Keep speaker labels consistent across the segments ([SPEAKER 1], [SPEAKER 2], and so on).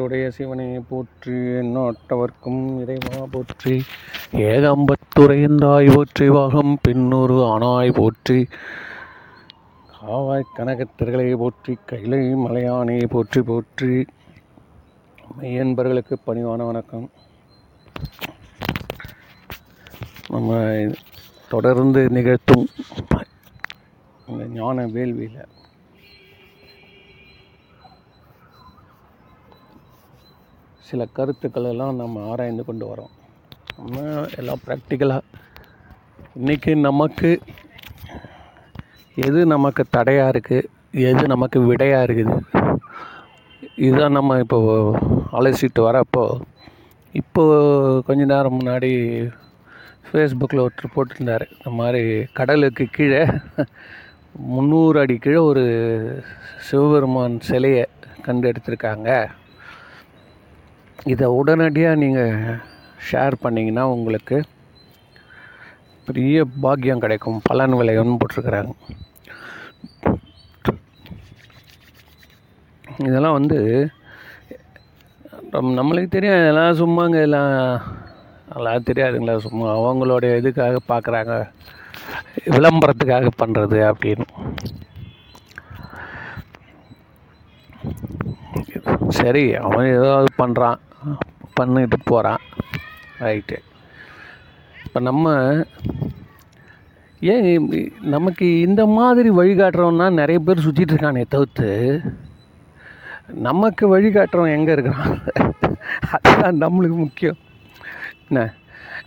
[SPEAKER 1] நாடுடைய சிவனையை போற்றி எண்ணாட்டவர்க்கும் இறைவா போற்றி ஏகம்பத்துறையந்தாய் போற்றி வாகம் பின்னொரு ஆனாய் போற்றி காவாய் கனகத்திரகளை போற்றி கைலை மலையானை போற்றி போற்றி. மெய்யன்பர்களுக்கு பணிவான வணக்கம். நம்ம தொடர்ந்து நிகழ்த்தும் இந்த ஞான வேள்வியில் சில கருத்துக்களெல்லாம் நம்ம ஆராய்ந்து கொண்டு வரோம். நம்ம எல்லாம் ப்ராக்டிக்கலாக இன்றைக்கி நமக்கு எது நமக்கு தடையாக இருக்குது எது நமக்கு விடையாக இருக்குது? இதுதான் நம்ம இப்போ அலசிட்டு வரப்போ இப்போ கொஞ்ச நேரம் முன்னாடி ஃபேஸ்புக்கில் ஒருத்தர் போட்டிருந்தார். இந்த மாதிரி கடலுக்கு கீழே முந்நூறு அடி கீழே ஒரு சிவபெருமான் சிலையை கண்டு எடுத்திருக்காங்க இதை உடனடியாக நீங்கள் ஷேர் பண்ணிங்கன்னா உங்களுக்கு பெரிய பாக்கியம் கிடைக்கும். பலன் விளையும்னு போட்டிருக்கிறாங்க. இதெல்லாம் வந்து நம்மளுக்கு தெரியும் இதெல்லாம் சும்மாங்க எல்லாம் தெரியாதுங்களா சும்மா அவங்களுடைய இதுக்காக பார்க்குறாங்க விளம்பரத்துக்காக பண்ணுறது அப்படின்னு. சரி அவன் ஏதாவது பண்ணுறான் பண்ணிட்டு போகிறான் ரைட்டு இப்போ நம்ம ஏன் நமக்கு இந்த மாதிரி வழிகாட்டுறோன்னா நிறைய பேர் சுற்றிட்டு இருக்கானே தவிர்த்து நமக்கு வழிகாட்டுறோம் எங்கே இருக்கிறான்? அதுதான் நம்மளுக்கு முக்கியம். என்ன?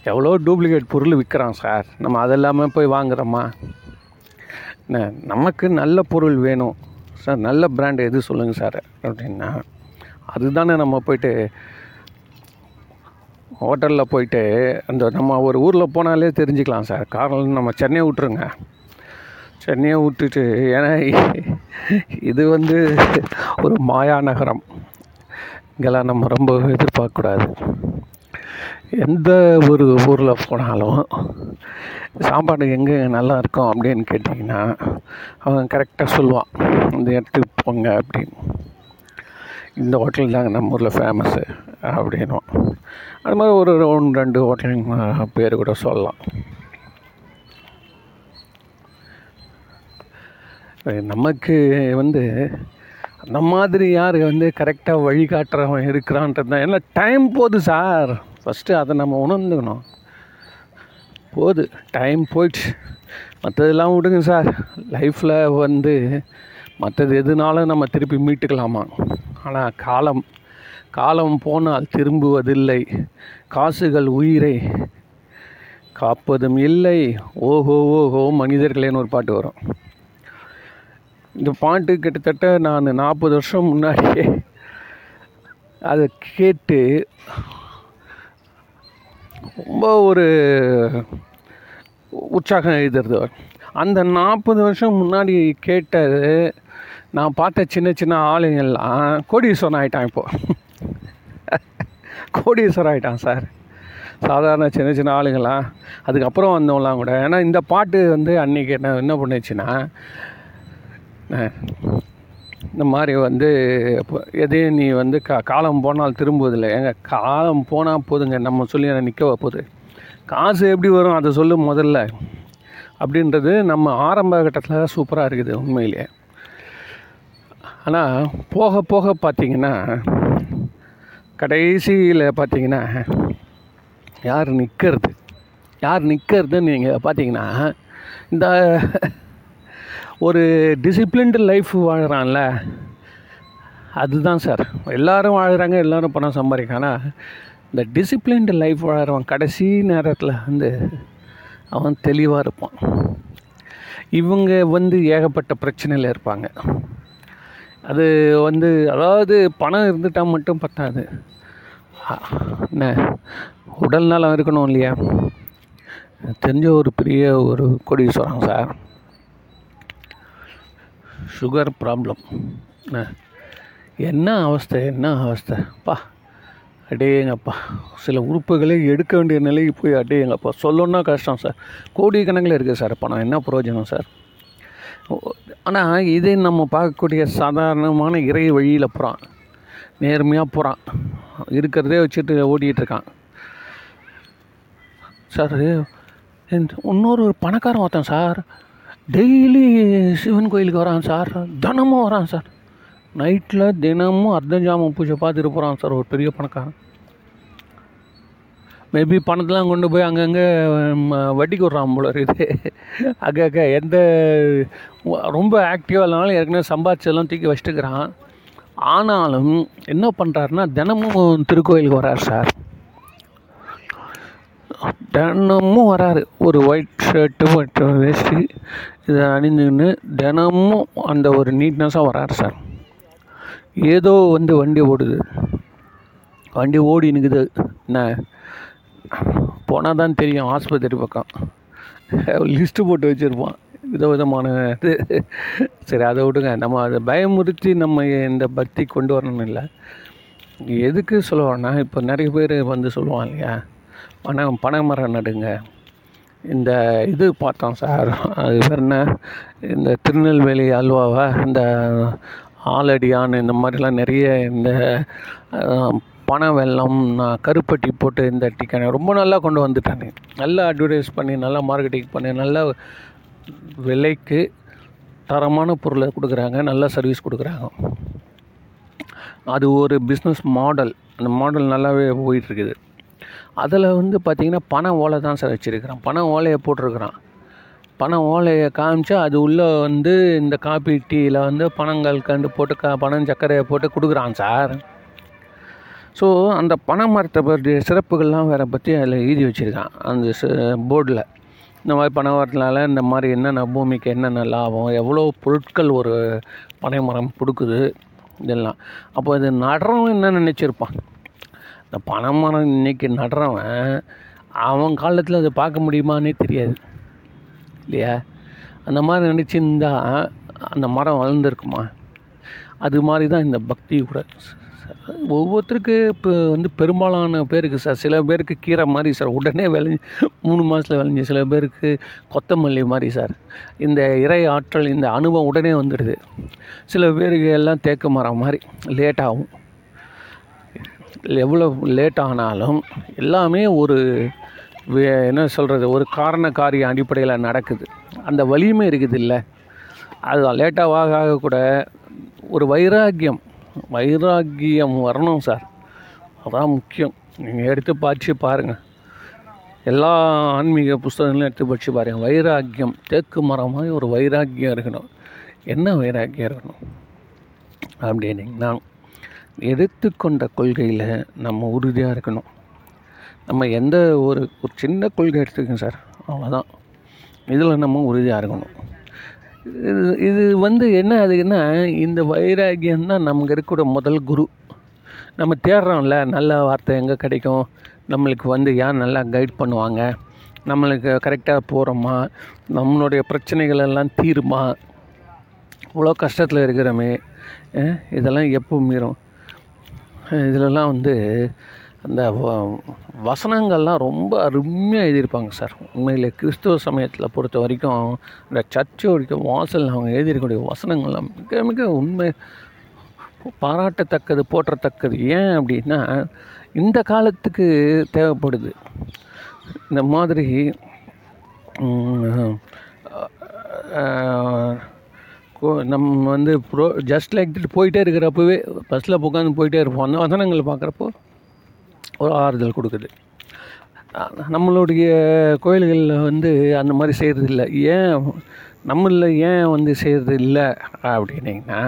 [SPEAKER 1] எவ்வளோ டூப்ளிகேட் பொருள் விற்கிறான் சார்? நம்ம அதெல்லாமல் போய் வாங்குறோமா? என்ன? நமக்கு நல்ல பொருள் வேணும். சார் நல்ல பிராண்ட் எது சொல்லுங்கள் சார்? அப்படின்னா அதுதானே நம்ம போய்ட்டு ஹோட்டலில் போயிட்டு அந்த நம்ம ஒரு ஊரில் போனாலே தெரிஞ்சுக்கலாம் சார். காரணம் நம்ம சென்னையை விட்டுருங்க. சென்னையை விட்டுட்டு ஏன்னா இது வந்து ஒரு மாயா நகரம். இங்கெல்லாம் நம்ம ரொம்ப எதிர்பார்க்கக்கூடாது. எந்த ஒரு ஊரில் போனாலும் சாப்பாடு எங்கே நல்லா இருக்கும் அப்படின்னு கேட்டிங்கன்னா அவன் கரெக்டாக சொல்லுவான். இந்த இடத்துக்கு போங்க அப்படின்னு. இந்த ஹோட்டல் தாங்க நம்ம ஊரில் ஃபேமஸ்ஸு அப்படின்னும். அது மாதிரி ஒரு ஒன்று ரெண்டு ஹோட்டலுங்க பேர் கூட சொல்லலாம். நமக்கு வந்து அந்த மாதிரி யார் வந்து கரெக்டாக வழிகாட்டுறவன் இருக்கிறான்றது தான். ஏன்னா டைம் போகுது சார். ஃபஸ்ட்டு அதை நம்ம உணர்ந்துக்கணும். போகுது. டைம் போயிடுச்சு. மற்றதெல்லாம் விடுங்க சார். லைஃப்பில் வந்து மற்றது எதுனாலும் நம்ம திருப்பி மீட்டுக்கலாமா? ஆனால் காலம் காலம் போனால் திரும்புவதில்லை. காசுகள் உயிரை காப்பதும் இல்லை. ஓஹோ ஓஹோ மனிதர்களேன்னு ஒரு பாட்டு வரும். இந்த பாட்டு கிட்டத்தட்ட நான் நாற்பது வருஷம் முன்னாடியே அதை கேட்டு ரொம்ப ஒரு உற்சாகம் எழுதுறது. அந்த நாற்பது வருஷம் முன்னாடி கேட்டது நான் பார்த்த சின்ன சின்ன ஆளுங்கள்லாம் கோடீஸ்வரன் ஆகிட்டான் இப்போ. கோடீஸ்வரன் ஆகிட்டான் சார். சாதாரண சின்ன சின்ன ஆளுங்களாம் அதுக்கப்புறம் வந்தவங்களாம் கூட. ஏன்னா இந்த பாட்டு வந்து அன்றைக்கி என்ன என்ன பண்ணுச்சுன்னா இந்த மாதிரி வந்து இப்போ எதையும் நீ வந்து கா காலம் போனால் திரும்புவதில்லை. ஏங்க காலம் போனால் போதுங்க. நம்ம சொல்லி நிற்க போகுது? காசு எப்படி வரும்? அதை சொல்லு முதல்ல. அப்படின்றது நம்ம ஆரம்ப கட்டத்தில் சூப்பராக இருக்குது உண்மையிலேயே. ஆனால் போக போக பார்த்தீங்கன்னா கடைசியில் பார்த்தீங்கன்னா யார் நிற்கிறது யார் நிற்கிறதுன்னு நீங்கள் பார்த்தீங்கன்னா இந்த ஒரு டிசிப்ளின்டு லைஃப் வாழ்கிறான்ல அதுதான் சார். எல்லோரும் வாழ்கிறாங்க எல்லோரும் பணம் சம்பாதிக்கானா ஆனால் இந்த டிசிப்ளின்டு லைஃப் வாழ்கிறவன் கடைசி நேரத்தில் வந்து அவன் தெளிவாக இருப்பான். இவங்க வந்து ஏகப்பட்ட பிரச்சனையில் இருப்பாங்க. அது வந்து அதாவது பணம் இருந்துட்டால் மட்டும் பத்தாது. என்ன உடல் நலம் இருக்கணும் இல்லையா? தெரிஞ்ச ஒரு பெரிய ஒரு கோடீஸ்வரன் சார். சுகர் ப்ராப்ளம் என்ன என்ன அவஸ்தை என்ன அவஸ்தை? பா அடேங்கப்பா. சில உறுப்புகளே எடுக்க வேண்டிய நிலைக்கு போய் அடேங்கப்பா. சொல்லணுன்னா கஷ்டம் சார். கோடிக்கணக்கில் இருக்குது சார் பணம். என்ன பிரயோஜனம் சார்? ஆனால் இதே நம்ம பார்க்கக்கூடிய சாதாரணமான இறை வழியில் போகிறான் நேர்மையாக போகிறான் இருக்கிறதே வச்சுட்டு ஓடிட்டு இருக்கான். சார் இன்னொரு ஒரு பணக்காரன் ஒருத்தன் சார் டெய்லி சிவன் கோயிலுக்கு வரான் சார் தினமும் வரான் சார் நைட்டில் தினமும் அர்த்தஞ்சாமம் பூஜை பார்த்துட்டு போகிறான் சார் ஒரு பெரிய பணக்காரன். மேபி பணத்தெலாம் கொண்டு போய் அங்கங்கே வட்டிக்கு விட்றான் போல இருக்குது. அங்கே அக்கா எந்த ரொம்ப ஆக்டிவாக இல்லைனாலும் ஏற்கனவே சம்பாதிச்சதெல்லாம் தூக்கி வச்சுட்டுக்கிறான். ஆனாலும் என்ன பண்ணுறாருன்னா தினமும் திருக்கோயிலுக்கு வரார் சார். தினமும் வராரு. ஒரு ஒயிட் ஷர்ட்டு ஒயிட் வேஷ்டி இதை அணிந்துக்கின்னு தினமும் அந்த ஒரு நீட்னஸாக வராரு சார். ஏதோ வந்து வண்டி ஓடுது. வண்டி ஓடி நிற்குது என்ன? போனால் தான் தெரியும் ஆஸ்பத்திரி பக்கம். லிஸ்ட்டு போட்டு வச்சுருப்பான் விதவிதமான இது. சரி அதை விடுங்க. நம்ம அதை பயமுறுத்தி நம்ம இந்த பக்தி கொண்டு வரணும் இல்லை. எதுக்கு சொல்லுவான்னா இப்போ நிறைய பேர் வந்து சொல்லுவாங்க இல்லையா? பணம் பனை மரம் நடுங்க. இந்த இது பார்த்தோம் சார். அது பேர் என்ன? இந்த திருநெல்வேலி அல்வாவை இந்த ஆலடியான் இந்த மாதிரிலாம் நிறைய இந்த பனை வெள்ளம் நான் கருப்பட்டி போட்டு இந்த டிக்கனை ரொம்ப நல்லா கொண்டு வந்துட்டாங்க நல்லா அட்வர்டைஸ் பண்ணி நல்லா மார்க்கெட்டிங் பண்ணி நல்லா விலைக்கு தரமான பொருளை கொடுக்குறாங்க நல்ல சர்வீஸ் கொடுக்குறாங்க. அது ஒரு பிஸ்னஸ் மாடல் அந்த மாடல் நல்லாவே போயிட்டுருக்குது. அதில் வந்து பார்த்திங்கன்னா பண ஓலை தான் சார் வச்சுருக்கிறான். பண ஓலையை போட்டிருக்கிறான். பண ஓலையை காமிச்சா அது உள்ளே வந்து இந்த காப்பி டீயில் வந்து பணங்கள் கண்டு போட்டு கா பணம் சர்க்கரையை போட்டு கொடுக்குறான் சார். ஸோ அந்த பனை மரத்தை பற்றிய சிறப்புகள்லாம் வேறு பற்றி அதில் எழுதி வச்சுருக்கான். அந்த போர்டில் இந்த மாதிரி பனை மரத்தினால இந்த மாதிரி என்னென்ன பூமிக்கு என்னென்ன லாபம் எவ்வளோ பொருட்கள் ஒரு பனை மரம் கொடுக்குது இதெல்லாம். அப்போ இது நடுறவன் என்ன நினச்சிருப்பான்? இந்த பனை மரம் இன்றைக்கி நடுறவன் அவன் காலத்தில் அதை பார்க்க முடியுமானே தெரியாது. இல்லையா? அந்த மாதிரி நினச்சிருந்தா அந்த மரம் வளர்ந்துருக்குமா? அது மாதிரி தான் இந்த பக்தி கூட. ஒவ்வொருத்தருக்கு இப்போ வந்து பெரும்பாலான பேருக்கு சார் சில பேருக்கு கீரை மாதிரி சார் உடனே விளைஞ்சி மூணு மாதத்தில் விளைஞ்சி சில பேருக்கு கொத்தமல்லி மாதிரி சார். இந்த இறை ஆற்றல் இந்த அனுபவம் உடனே வந்துடுது. சில பேருக்கு எல்லாம் தேக்கு மரம் மாதிரி லேட் ஆகும். எவ்வளோ லேட் ஆனாலும் எல்லாமே ஒரு வே- என்ன சொல்கிறது ஒரு காரண காரிய அடிப்படையில் நடக்குது. அந்த வலியுமே இருக்குது இல்லை அது லேட்டாக ஆக ஆக கூட ஒரு வைராக்கியம் வைராக்கியம் வரணும் சார். அதான் முக்கியம். நீங்கள் எடுத்து படித்து பாருங்கள் எல்லா ஆன்மீக புஸ்தகங்களையும் எடுத்து படித்து பாருங்கள் வைராக்கியம் தேக்கு மரம் மாதிரி ஒரு வைராக்கியம் இருக்கணும். என்ன வைராக்கியம் இருக்கணும்? அப்படின்னீங்கன்னா எடுத்துக்கொண்ட கொள்கையில் நம்ம உறுதியாக இருக்கணும். நம்ம எந்த ஒரு ஒரு சின்ன கொள்கை எடுத்துக்கோங்க சார். அவ்வளோதான் இதில் நம்ம உறுதியாக இருக்கணும். இது இது வந்து என்ன அதுக்குன்னா இந்த வைராகியம் தான் நமக்கு இருக்கக்கூடிய முதல் குரு. நம்ம தேடுறோம்ல நல்ல வார்த்தை எங்கே கிடைக்கும்? நம்மளுக்கு வந்து யார் நல்லா கைட் பண்ணுவாங்க? நம்மளுக்கு கரெக்டாக போகிறோமா நம்மளுடைய பிரச்சனைகள் எல்லாம் தீருமா? இவ்வளோ கஷ்டத்தில் இருக்கிறோமே இதெல்லாம் எப்போ மீறும்? இதிலெல்லாம் வந்து அந்த வசனங்கள்லாம் ரொம்ப அருமையாக எழுதியிருப்பாங்க சார். உண்மையிலே கிறிஸ்துவ சமயத்தில் பொறுத்த வரைக்கும் இந்த சர்ச்சோடைய வாசல் அவங்க எழுதியிருக்கக்கூடிய வசனங்கள்லாம் மிக மிக உண்மை பாராட்டத்தக்கது போற்றத்தக்கது. ஏன் அப்படின்னா இந்த காலத்துக்கு தேவைப்படுது. இந்த மாதிரி கோ- நம்ம வந்து ப்ரோ ஜஸ்ட் லைக் போயிட்டே இருக்கிறப்பவே பஸ்ஸில் உட்காந்து போயிட்டே இருப்போம். அந்த வசனங்கள் பார்க்குறப்போ ஒரு ஆறுதல் கொடுக்குது. நம்மளுடைய கோயில்களில் வந்து அந்த மாதிரி செய்கிறது இல்லை ஏன் நம்மளில் ஏன் வந்து செய்கிறது இல்லை அப்படின்னிங்கன்னா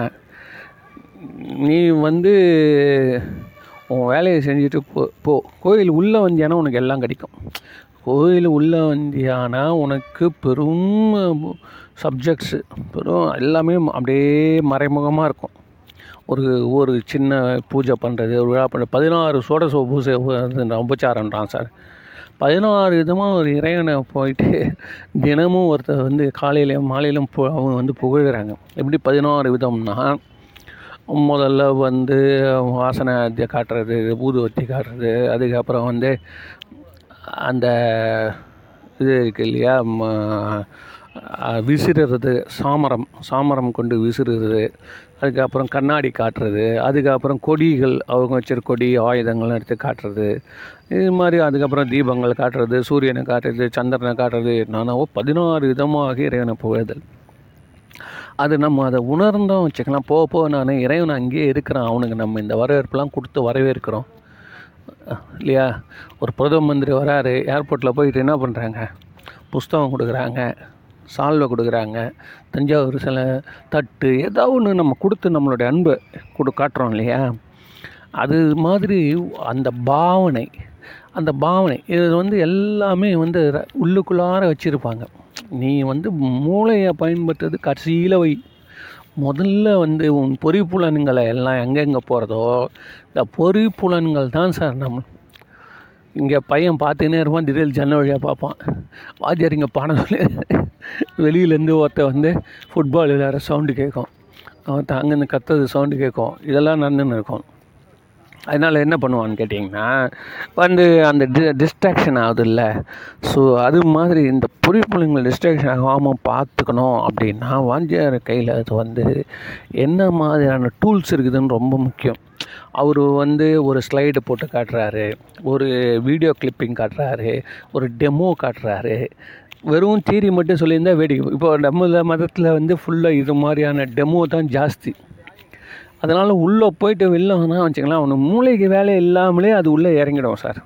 [SPEAKER 1] நீ வந்து உன் வேலையை செஞ்சுட்டு போ போ. கோயில் உள்ளே வந்தியானா உனக்கு எல்லாம் கிடைக்கும். கோயில் உள்ளே வந்தியானா உனக்கு பெரும் சப்ஜெக்ட்ஸு பெரும் எல்லாமே அப்படியே மறைமுகமாக இருக்கும். ஒரு ஒரு சின்ன பூஜை பண்ணுறது ஒரு விழா பண்ணுறது பதினாறு சோட பூஜை வந்து உபச்சாரன்றான் சார். பதினாறு விதமாக ஒரு இறைவனை போயிட்டு தினமும் ஒருத்தர் வந்து காலையிலையும் மாலையிலும் பு அவங்க வந்து புகழ்கிறாங்க எப்படி பதினாறு விதம்னா முதல்ல வந்து வாசனை காட்டுறது ஊதுவத்தி காட்டுறது அதுக்கப்புறம் வந்து அந்த இது இருக்கு இல்லையா ம, விசிறுறது சாமரம் சாமரம் கொண்டு விசிறுறது அதுக்கப்புறம் கண்ணாடி காட்டுறது அதுக்கப்புறம் கொடிகள் அவங்க வச்சிருக்க கொடி ஆயுதங்கள்லாம் எடுத்து காட்டுறது இது மாதிரி அதுக்கப்புறம் தீபங்கள் காட்டுறது சூரியனை காட்டுறது சந்திரனை காட்டுறது நானாவோ பதினாறு விதமாக இறைவனை புகழ்தல். அது நம்ம அதை உணர்ந்தோம் வச்சுக்கலாம். போக போக நான் இறைவன் அங்கேயே இருக்கிறான். அவனுக்கு நம்ம இந்த வரவேற்பெலாம் கொடுத்து வரவேற்கிறோம். இல்லையா? ஒரு பிரதம மந்திரி வராரு ஏர்போர்ட்டில் போயிட்டு என்ன பண்ணுறாங்க புஸ்தகம் கொடுக்குறாங்க. சால்வை கொடுக்குறாங்க. தஞ்சாவூர் சில தட்டு ஏதோ ஒன்று நம்ம கொடுத்து நம்மளுடைய அன்பை கொடு காட்டுறோம் இல்லையா? அது மாதிரி அந்த பாவனை அந்த பாவனை இது வந்து எல்லாமே வந்து உள்ளுக்குள்ளார வச்சுருப்பாங்க. நீ வந்து மூளையை பயன்படுத்துறது கடைசியில் வை. முதல்ல வந்து உன் பொறிப்புலன்களை எல்லாம் எங்கெங்கே போகிறதோ இந்த பொறிப்புலன்கள் தான் சார் நம்ம. இங்கே பையன் பார்த்துக்கினே இருப்பான் திடீர் ஜன்னல் வழியாக பார்ப்பான். வாத்தியார் இங்கே பாடம் சொல்லி வெளியிலேருந்து ஒருத்தன் வந்து ஃபுட்பால் விளையாடுற சவுண்டு கேட்கும். அவன் அங்கேருந்து கத்துறது சவுண்டு கேட்கும். இதெல்லாம் நடந்துன்னு இருக்கும். அதனால் என்ன பண்ணுவான்னு கேட்டிங்கன்னா வந்து அந்த டி டிஸ்ட்ராக்ஷன் ஆகுதுல்ல. ஸோ அது மாதிரி இந்த பொறிப்புலங்கள் டிஸ்ட்ராக்ஷன் ஆகாமல் பார்த்துக்கணும் அப்படின்னா வாஞ்சியார் கையில் அது வந்து என்ன மாதிரியான டூல்ஸ் இருக்குதுன்னு ரொம்ப முக்கியம். அவர் வந்து ஒரு ஸ்லைடு போட்டு காட்டுறாரு. ஒரு வீடியோ கிளிப்பிங் காட்டுறாரு. ஒரு டெமோ காட்டுறாரு. வெறும் தியரி மட்டும் சொல்லியிருந்தா வேடிக்கை. இப்போ நம்ம மதத்தில் வந்து ஃபுல்லாக இது மாதிரியான டெமோ தான் ஜாஸ்தி. அதனால் உள்ளே போயிட்டு வெளில வந்தால் வச்சுக்கலாம் அவனு மூளைக்கு வேலை இல்லாமலே அது உள்ளே இறங்கிடும் சார்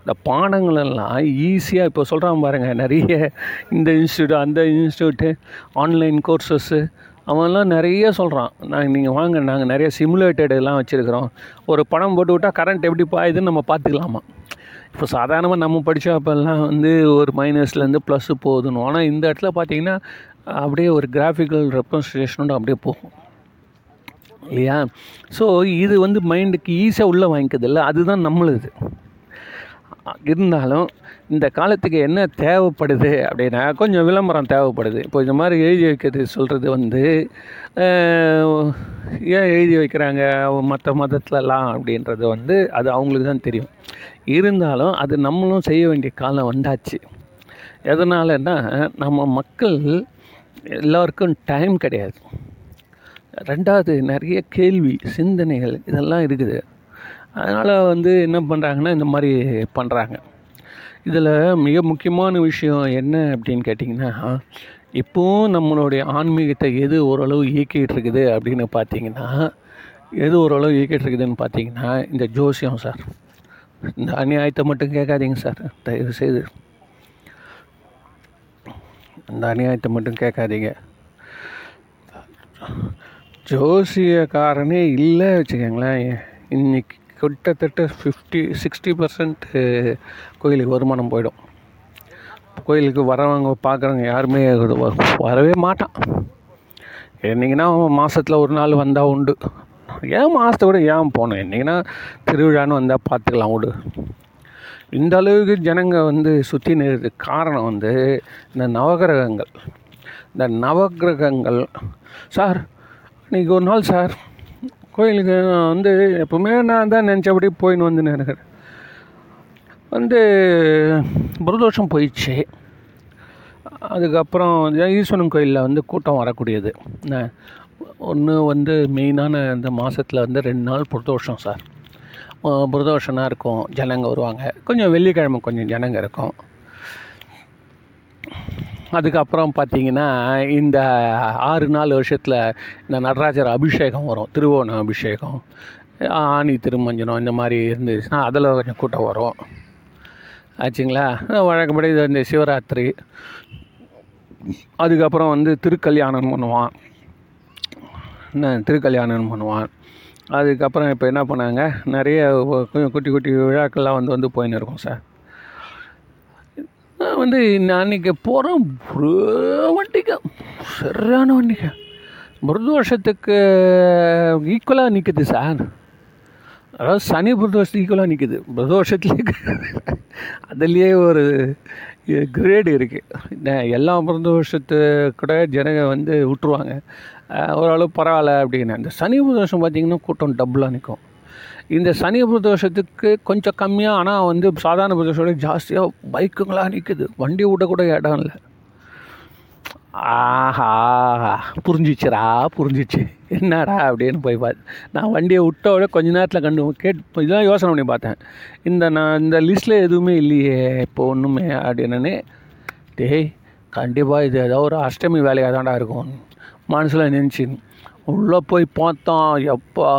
[SPEAKER 1] இந்த பாடங்களெல்லாம் ஈஸியாக இப்போ சொல்கிறான் பாருங்கள் நிறைய இந்த இன்ஸ்டியூட் அந்த இன்ஸ்டியூட்டு ஆன்லைன் கோர்சஸ்ஸு அவன்லாம் நிறைய சொல்கிறான் நாங்கள் நீங்கள் வாங்க நாங்கள் நிறைய சிமுலேட்டட் எல்லாம் வச்சுருக்கிறோம். ஒரு படம் போட்டு விட்டால் கரண்ட் எப்படி பாயுதுன்னு நம்ம பார்த்துக்கலாமா? இப்போ சாதாரணமாக நம்ம படித்த அப்போல்லாம் வந்து ஒரு மைனஸ்லேருந்து ப்ளஸ்ஸு போகுதுன்னு ஆனால் இந்த இடத்துல பார்த்தீங்கன்னா அப்படியே ஒரு கிராஃபிக்கல் ரெப்ரஸன்டேஷனோட அப்படியே போகும். இல்லையா? ஸோ இது வந்து மைண்டுக்கு ஈஸியாக உள்ளே வாங்கிக்கிறதில்ல. அதுதான் நம்மளுது. இருந்தாலும் இந்த காலத்துக்கு என்ன தேவைப்படுது அப்படின்னா கொஞ்சம் விளம்பரம் தேவைப்படுது. இப்போ இந்த மாதிரி எழுதி வைக்கிறது சொல்கிறது வந்து ஏன் எழுதி வைக்கிறாங்க? மற்ற மதத்துலலாம் அப்படின்றது வந்து அது அவங்களுக்கு தான் தெரியும். இருந்தாலும் அது நம்மளும் செய்ய வேண்டிய காலம் வந்தாச்சு. எதனாலன்னா நம்ம மக்கள் எல்லாருக்கும் டைம் கிடையாது. ரெண்டாவது நிறைய கேள்வி சிந்தனைகள் இதெல்லாம் இருக்குது. அதனால் வந்து என்ன பண்ணுறாங்கன்னா இந்த மாதிரி பண்ணுறாங்க இதில் மிக முக்கியமான விஷயம் என்ன அப்படின்னு கேட்டிங்கன்னா இப்போவும் நம்மளுடைய ஆன்மீகத்தை எது ஓரளவு இயக்கிகிட்டு இருக்குது அப்படின்னு பார்த்தீங்கன்னா எது ஓரளவு இயக்கிட்டு இருக்குதுன்னு பார்த்தீங்கன்னா இந்த ஜோசியம் சார். இந்த அநியாயத்தை மட்டும் கேட்காதீங்க சார். தயவு செய்து இந்த அநியாயத்தை மட்டும் கேட்காதீங்க. ஜோசியக்காரனே இல்லை வச்சுக்கோங்களேன் இன்னைக்கு கிட்டத்தட்ட ஃபிஃப்டி சிக்ஸ்டி பர்சன்ட்டு கோயிலுக்கு வருமானம் போயிடும். கோயிலுக்கு வரவங்க பார்க்குறவங்க யாருமே வரவே மாட்டான். என்னைக்குன்னா மாதத்தில் ஒரு நாள் வந்தால் உண்டு. ஏன் மாதத்தை கூட ஏன் போகணும்? என்னைக்குன்னா திருவிழான்னு வந்தால் பார்த்துக்கலாம் விடு இந்த அளவுக்கு ஜனங்க வந்து சுற்றி நிறுறதுக்கு காரணம் வந்து இந்த நவகிரகங்கள். இந்த நவகிரகங்கள் சார் இன்னைக்கு ஒரு நாள் சார் கோயிலுக்கு நான் வந்து எப்பவுமே நான் தான் நினச்சபடி போயின்னு வந்துன்னு இருக்கிறேன் வந்து பிரதோஷம் போயிடுச்சு. அதுக்கப்புறம் ஈஸ்வரன் கோயிலில் வந்து கூட்டம் வரக்கூடியது. ஒன்று வந்து மெயினான இந்த மாதத்தில் வந்து ரெண்டு நாள் பிரதோஷம் சார். புரதோஷனாக இருக்கும் ஜனங்க வருவாங்க. கொஞ்சம் வெள்ளிக்கிழமை கொஞ்சம் ஜனங்க இருக்கும். அதுக்கப்புறம் பார்த்தீங்கன்னா இந்த ஆறு நாலு வருஷத்தில் இந்த நடராஜர் அபிஷேகம் வரும் திருவோணம் அபிஷேகம் ஆணி திருமஞ்சனம் இந்த மாதிரி இருந்துச்சுன்னா அதில் கொஞ்சம் கூட்டம் வரும். ஆச்சுங்களா? வழக்கப்படி இது இந்த சிவராத்திரி. அதுக்கப்புறம் வந்து திருக்கல்யாணம் பண்ணுவான். என்ன திருக்கல்யாணம் பண்ணுவான். அதுக்கப்புறம் இப்போ என்ன பண்ணாங்க? நிறைய குட்டி குட்டி விழாக்கள்லாம் வந்து வந்து போயின்னு இருக்கோம் சார். வந்து நான் அன்றைக்கி போகிறோம் ஒரு வண்டிக்கு சரியான வண்டிக்கு பிரதோஷத்துக்கு ஈக்குவலாக நிற்குது சார் அதாவது சனி பிரதோஷத்துக்கு ஈக்குவலாக நிற்குது பிரதோஷத்துலேயே அதுலேயே ஒரு கிரேடு இருக்குது எல்லா பிரதோஷத்து கூட ஜனங்க வந்து விட்டுருவாங்க. ஓரளவு பரவாயில்ல அப்படின்னு. அந்த சனி பிரதோஷம் பார்த்திங்கன்னா கூட்டம் டபுளாக நிற்கும் இந்த சனி பிரதோஷத்துக்கு கொஞ்சம் கம்மியாக ஆனால் வந்து சாதாரண பிரதோஷோட ஜாஸ்தியாக பைக்குங்களாக நிற்குது வண்டி விடக்கூட இடம் இல்லை. ஆஹா புரிஞ்சிச்சுரா புரிஞ்சிச்சு. என்னடா அப்படின்னு போய் பார்த்து நான் வண்டியை விட்டோட கொஞ்ச நேரத்தில் கண்டு கேட்டு இதெல்லாம் யோசனை பண்ணி பார்த்தேன். இந்த நான் இந்த லிஸ்ட்டில் எதுவுமே இல்லையே இப்போ ஒன்றுமே அப்படின்னு. டேய் கண்டிப்பாக இது ஏதோ ஒரு அஷ்டமி வேலையாக தான்டா இருக்கும். மனசில் நினச்சி உள்ளே போய் பார்த்தோம் எப்பா.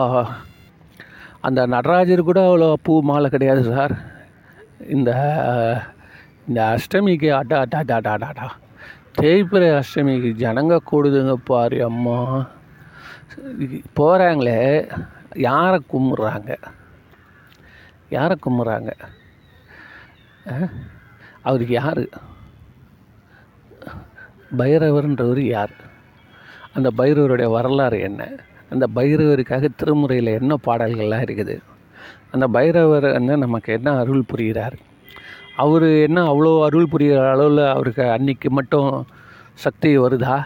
[SPEAKER 1] அந்த நடராஜர் கூட அவ்வளோ பூ மாலை கிடையாது சார். இந்த இந்த அஷ்டமிக்கு அடா அடா அடா அடா அடா. தேய்பிரை அஷ்டமிக்கு ஜனங்க கூடுதுங்க பாரு அம்மா. போகிறாங்களே யாரை கும்பிட்றாங்க? யாரை கும்பிட்றாங்க? அவருக்கு யார்? பைரவர்ன்றவர் யார்? அந்த பைரவருடைய வரலாறு என்ன? அந்த பைரவருக்காக திருமுறையில் என்ன பாடல்கள்லாம் இருக்குது? அந்த பைரவர் வந்து நமக்கு என்ன அருள் புரிகிறார்? அவர் என்ன அவ்வளோ அருள் புரிகிற அளவில் அவருக்கு அன்னைக்கு மட்டும் சக்தி வருதா?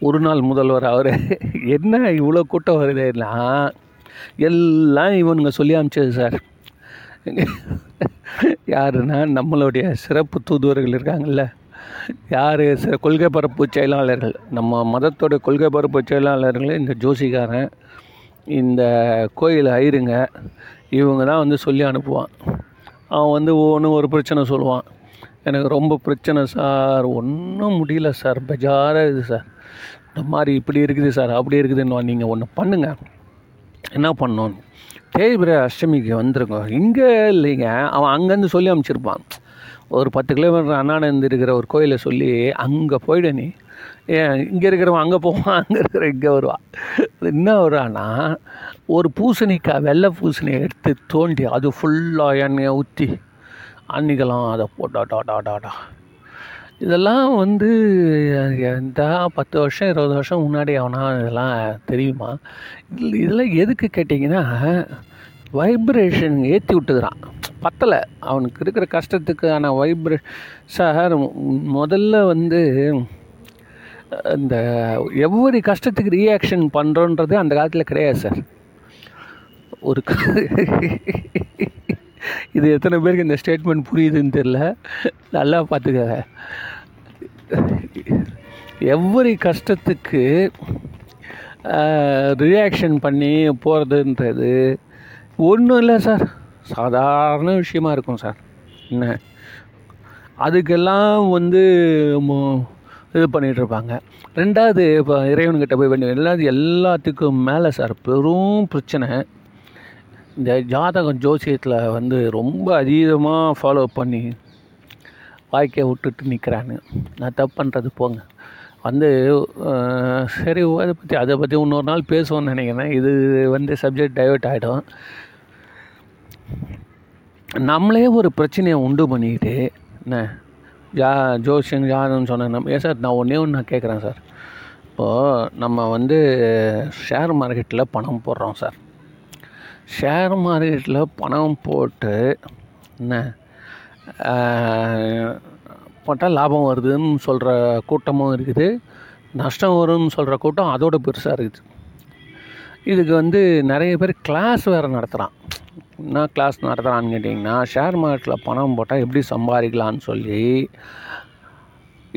[SPEAKER 1] ஒரு நாள் முதல்வர் அவர் என்ன இவ்வளோ கூட்டம் வருதுன்னா எல்லாம் இவனுங்க சொல்லி அனுப்பிச்சது சார். யாருன்னா நம்மளுடைய சிறப்பு தூதுவர்கள் இருக்காங்கல்ல. யார்? சில கொள்கை பரப்பு செயலாளர்கள். நம்ம மதத்தோட கொள்கை பரப்பு செயலாளர்கள் இந்த ஜோசிகாரன் இந்த கோயில் ஐருங்க இவங்க தான் வந்து சொல்லி அனுப்புவான். அவன் வந்து ஒவ்வொன்றும் ஒரு பிரச்சனை சொல்லுவான். எனக்கு ரொம்ப பிரச்சனை சார். ஒன்றும் முடியல சார். பெஜாராக இது சார். இந்த மாதிரி இப்படி இருக்குது சார் அப்படி இருக்குதுன்னு நீங்கள் ஒன்று பண்ணுங்கள் என்ன பண்ணோன்னு தேய்பிர அஷ்டமிக்கு வந்திருக்கோம் இங்கே இல்லைங்க. அவன் அங்கேருந்து சொல்லி அனுப்பிச்சிருப்பான். ஒரு பத்து கிலோமீட்டர் அண்ணாநந்து இருக்கிற ஒரு கோயிலை சொல்லி அங்கே போயிடு நீ. ஏன் இங்கே இருக்கிறவன் அங்கே போவான் அங்கே இருக்கிற இங்கே வருவான். என்ன வருவான்னா ஒரு பூசணிக்காய் வெள்ளை பூசணியை எடுத்து தோண்டி அது ஃபுல்லாக எண்ணெயை ஊற்றி அன்னிக்கலாம் அதை போட்டா டாடா டாடா இதெல்லாம் வந்து எந்த பத்து வருஷம் இருபது வருஷம் முன்னாடி அவனா இதெல்லாம் தெரியுமா? இதில் இதெல்லாம் எதுக்கு கேட்டிங்கன்னா வைப்ரேஷன் ஏற்றி விட்டுக்கிறான். பத்தலை. அவனுக்கு இருக்கிற கஷ்டத்துக்கான வைப்ரே சார் முதல்ல வந்து இந்த எவ்வொரு கஷ்டத்துக்கு ரியாக்ஷன் பண்ணுறோன்றது அந்த காலத்தில் கிடையாது சார் ஒரு இது எத்தனை பேருக்கு இந்த ஸ்டேட்மெண்ட் புரியுதுன்னு தெரில நல்லா பார்த்துக்க எவ்வொரு கஷ்டத்துக்கு ரியாக்ஷன் பண்ணி போகிறதுன்றது ஒன்றும் இல்லை சார். சாதாரண விஷயமா இருக்கும் சார். என்ன? அதுக்கெல்லாம் வந்து இது பண்ணிகிட்ருப்பாங்க ரெண்டாவது இப்போ இறைவன்கிட்ட போய் வேண்டிய ரெண்டாவது எல்லாத்துக்கும் மேலே சார் பெரும் பிரச்சனை. இந்த ஜாதகம் ஜோசியத்தில் வந்து ரொம்ப அதீதமாக ஃபாலோ பண்ணி வாழ்க்கையை விட்டுட்டு நிற்கிறான்னு நான் தப்பு பண்ணுறது போங்க. வந்து சரி அதை பற்றி அதை பற்றி இன்னொரு நாள் பேசுவோன்னு நினைக்கிறேன். இது வந்து சப்ஜெக்ட் டைவெர்ட் ஆகிடும் நம்மளே ஒரு பிரச்சனையை உண்டு பண்ணிக்கிட்டு என்ன ஜா ஜோஷன் யாருன்னு சொன்னேன் நம்ம ஏன் சார் நான் ஒன்றே ஒன்று நான் கேட்குறேன் சார். இப்போது நம்ம வந்து ஷேர் மார்க்கெட்டில் பணம் போடுறோம் சார். ஷேர் மார்க்கெட்டில் பணம் போட்டு என்ன போட்டால் லாபம் வருதுன்னு சொல்கிற கூட்டமும் இருக்குது. நஷ்டம் வரும்னு சொல்கிற கூட்டம் அதோட பெருசாக இருக்குது. இதுக்கு வந்து நிறைய பேர் கிளாஸ் வேறு நடத்துகிறான் என்ன கிளாஸ் நடத்துகிறான்னு கேட்டிங்கன்னா ஷேர் மார்க்கெட்டில் பணம் போட்டால் எப்படி சம்பாதிக்கலான்னு சொல்லி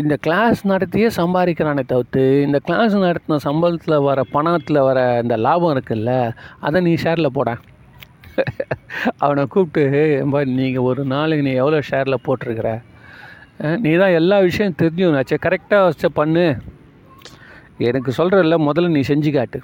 [SPEAKER 1] இந்த கிளாஸ் நடத்தியே சம்பாதிக்கிறானே தவிர்த்து இந்த கிளாஸ் நடத்தின சம்பளத்தில் வர பணத்தில் வர இந்த லாபம் இருக்குல்ல அதை நீ ஷேரில் போட. அவனை கூப்பிட்டு நீங்கள் ஒரு நாளைக்கு நீ எவ்வளோ ஷேரில் போட்டிருக்கிற? நீ தான் எல்லா விஷயம் தெரிஞ்சுனாச்சே கரெக்டாக வச்ச பண்ணு. எனக்கு சொல்கிறல்ல முதல்ல நீ செஞ்சு காட்டு.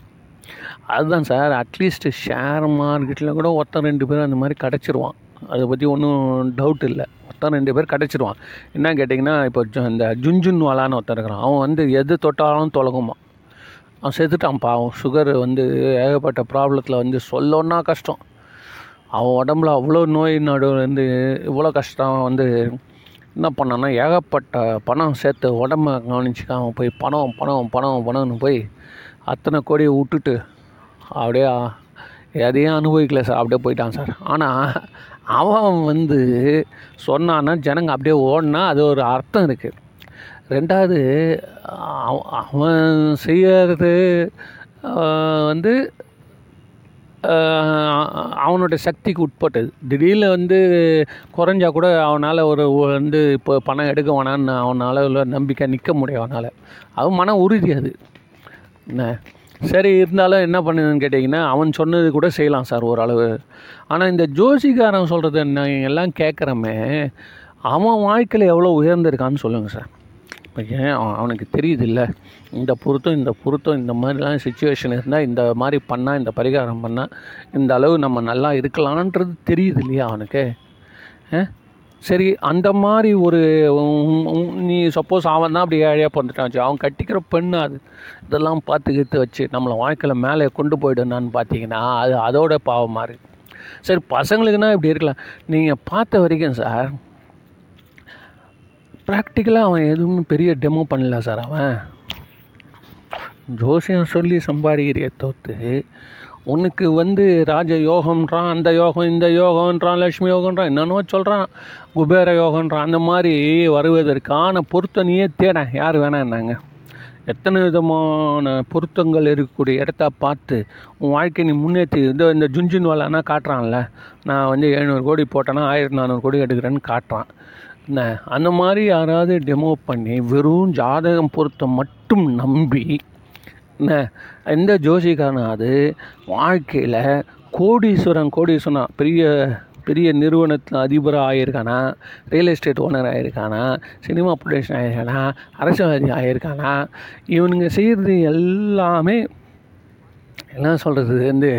[SPEAKER 1] அதுதான் சார் அட்லீஸ்ட்டு ஷேர் மார்க்கெட்டில் கூட ஒருத்தன் ரெண்டு பேரும் அந்த மாதிரி கிடச்சிருவான். அதை பற்றி ஒன்றும் டவுட் இல்லை. ஒருத்தன் ரெண்டு பேர் கிடச்சிருவான். என்ன கேட்டிங்கன்னா இப்போ இந்த ஜுன்ஜுன் வாலான்னு ஒருத்தன் இருக்கிறான். அவன் வந்து எது தொட்டாலும் தொலகுமா அவன் செத்துட்டான் பாவம். சுகர் வந்து ஏகப்பட்ட ப்ராப்ளத்தில் வந்து சொல்லணுன்னா கஷ்டம். அவன் உடம்புல அவ்வளோ நோய் நடுவில் வந்து இவ்வளோ கஷ்டம். வந்து என்ன பண்ணான்னா ஏகப்பட்ட பணம் சேர்த்து உடம்ப கவனிச்சுக்க அவன் போய் பணம் பணம் பணம் பணம்னு போய் அத்தனை கோடியை விட்டுட்டு அப்படியே எதையும் அனுபவிக்கல சார். அப்படியே போயிட்டான் சார். ஆனால் அவன் வந்து சொன்னான்னா ஜனங்க அப்படியே ஓடினா அது ஒரு அர்த்தம் இருக்குது ரெண்டாவது அவன் செய்யறது வந்து அவனோட சக்திக்கு உட்பட்டது. திடீர்னு வந்து குறைஞ்சா கூட அவனால் ஒரு வந்து இப்போ பணம் எடுக்க வேணான்னு அவனால் உள்ள நம்பிக்கை நிற்க முடியும் அவனால். அவன் மன உறுதி அது. என்ன சரி இருந்தாலும் என்ன பண்ணுதுன்னு கேட்டிங்கன்னா அவன் சொன்னது கூட செய்யலாம் சார் ஓரளவு. ஆனால் இந்த ஜோசிகாரன் சொல்கிறது என்ன எல்லாம் கேட்குறமே அவன் வாழ்க்கையில் எவ்வளோ உயர்ந்திருக்கான்னு சொல்லுங்கள் சார். இப்போ ஏன் அவன் அவனுக்கு தெரியுது இல்லை இந்த பொருத்தம் இந்த பொருத்தம் இந்த மாதிரிலாம் சுச்சுவேஷன் இருந்தால் இந்த மாதிரி பண்ணால் இந்த பரிகாரம் பண்ணால் இந்த அளவு நம்ம நல்லா இருக்கலான்றது தெரியுது இல்லையா அவனுக்கு? ஆ? சரி அந்த மாதிரி ஒரு நீ சப்போஸ் அவன் தான் அப்படி ஏழையாக பிறந்துட்டான் அவன் கட்டிக்கிற பெண்ணு அது. இதெல்லாம் பார்த்து வச்சு நம்மளை வாழ்க்கையில் மேலே கொண்டு போயிடுனான்னு பார்த்தீங்கன்னா அது அதோட பாவமாக இருக்கு சரி பசங்களுக்குன்னா இப்படி இருக்கலாம். நீங்கள் பார்த்த வரைக்கும் சார் ப்ராக்டிக்கலாக அவன் எதுவும் பெரிய டெமோ பண்ணல சார் அவன். ஜோசியம் சொல்லி சம்பாதிக்கிறிய தோற்று உனக்கு வந்து ராஜ யோகம்ன்றான் அந்த யோகம் இந்த யோகம்ன்றான் லக்ஷ்மி யோகம்ன்றான் என்னென்னோ சொல்கிறான் குபேர யோகம்ன்றான் அந்த மாதிரி வருவதற்கான பொருத்தனையே தேட யார் வேணான்னாங்க எத்தனை விதமான பொருத்தங்கள் இருக்கக்கூடிய இடத்த பார்த்து உன் வாழ்க்கை நீ முன்னேற்றி இந்த இந்த ஜுன்ஜின் வேலைனா காட்டுறான்ல. நான் வந்து எழுநூறு கோடி போட்டேன்னா ஆயிரத்தி நானூறு கோடி எடுக்கிறேன்னு காட்டுறான். என்ன? அந்த மாதிரி யாராவது டெமோ பண்ணி வெறும் ஜாதகம் பொருத்தம் மட்டும் நம்பி என்ன? எந்த ஜோசிக்காரனாவது வாழ்க்கையில் கோடீஸ்வரன் கோடீஸ்வரன் பெரிய பெரிய நிறுவனத்தில் அதிபராக ஆகியிருக்கானா ரியல் எஸ்டேட் ஓனர் ஆகியிருக்கானா சினிமா ப்ரொடக்ஷன் ஆகியிருக்கானா அரசியல்வாதி ஆகியிருக்கானா இவனுங்க செய்கிறது எல்லாமே என்ன சொல்கிறது வந்து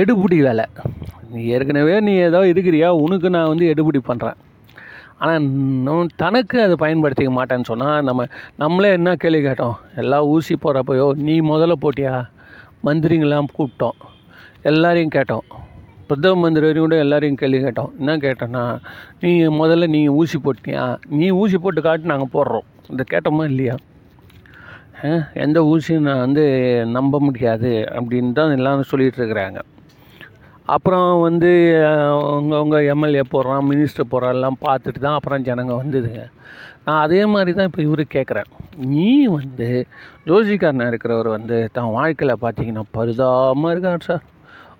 [SPEAKER 1] எடுபிடி வேலை. நீ ஏற்கனவே நீ ஏதோ இருக்கிறியா? உனக்கு நான் வந்து எடுபிடி பண்ணுறேன் ஆனால் தனக்கு அதை பயன்படுத்திக்க மாட்டேன்னு சொன்னால் நம்ம நம்மளே என்ன கேள்வி கேட்டோம்? எல்லாம் ஊசி போடுறப்பயோ நீ முதல்ல போட்டியா? மந்திரிங்களாம் கூப்பிட்டோம். எல்லாரையும் கேட்டோம். பிரதம மந்திரி வரையும் கூட எல்லாரையும் கேள்வி கேட்டோம். என்ன கேட்டோன்னா நீ முதல்ல நீ ஊசி போட்டியா? நீ ஊசி போட்டு காட்டு நாங்கள் போடுறோம். இந்த கேட்டோமா இல்லையா? எந்த ஊசியும் நான் வந்து நம்ப முடியாது அப்படின்னு தான் எல்லாரும் சொல்லிகிட்டு இருக்கிறாங்க. அப்புறம் வந்து அவங்கவுங்க எம்எல்ஏ போடுறான் மினிஸ்டர் போடுறான் எல்லாம் பார்த்துட்டு தான் அப்புறம் ஜனங்க வந்ததுங்க நான் அதே மாதிரி தான் இப்போ இவரு கேட்குறேன் நீ வந்து ஜோசிக்காரனாக இருக்கிறவர் வந்து தான் வாழ்க்கையில் பார்த்தீங்கன்னா பரிதாபமாக இருக்கார் சார்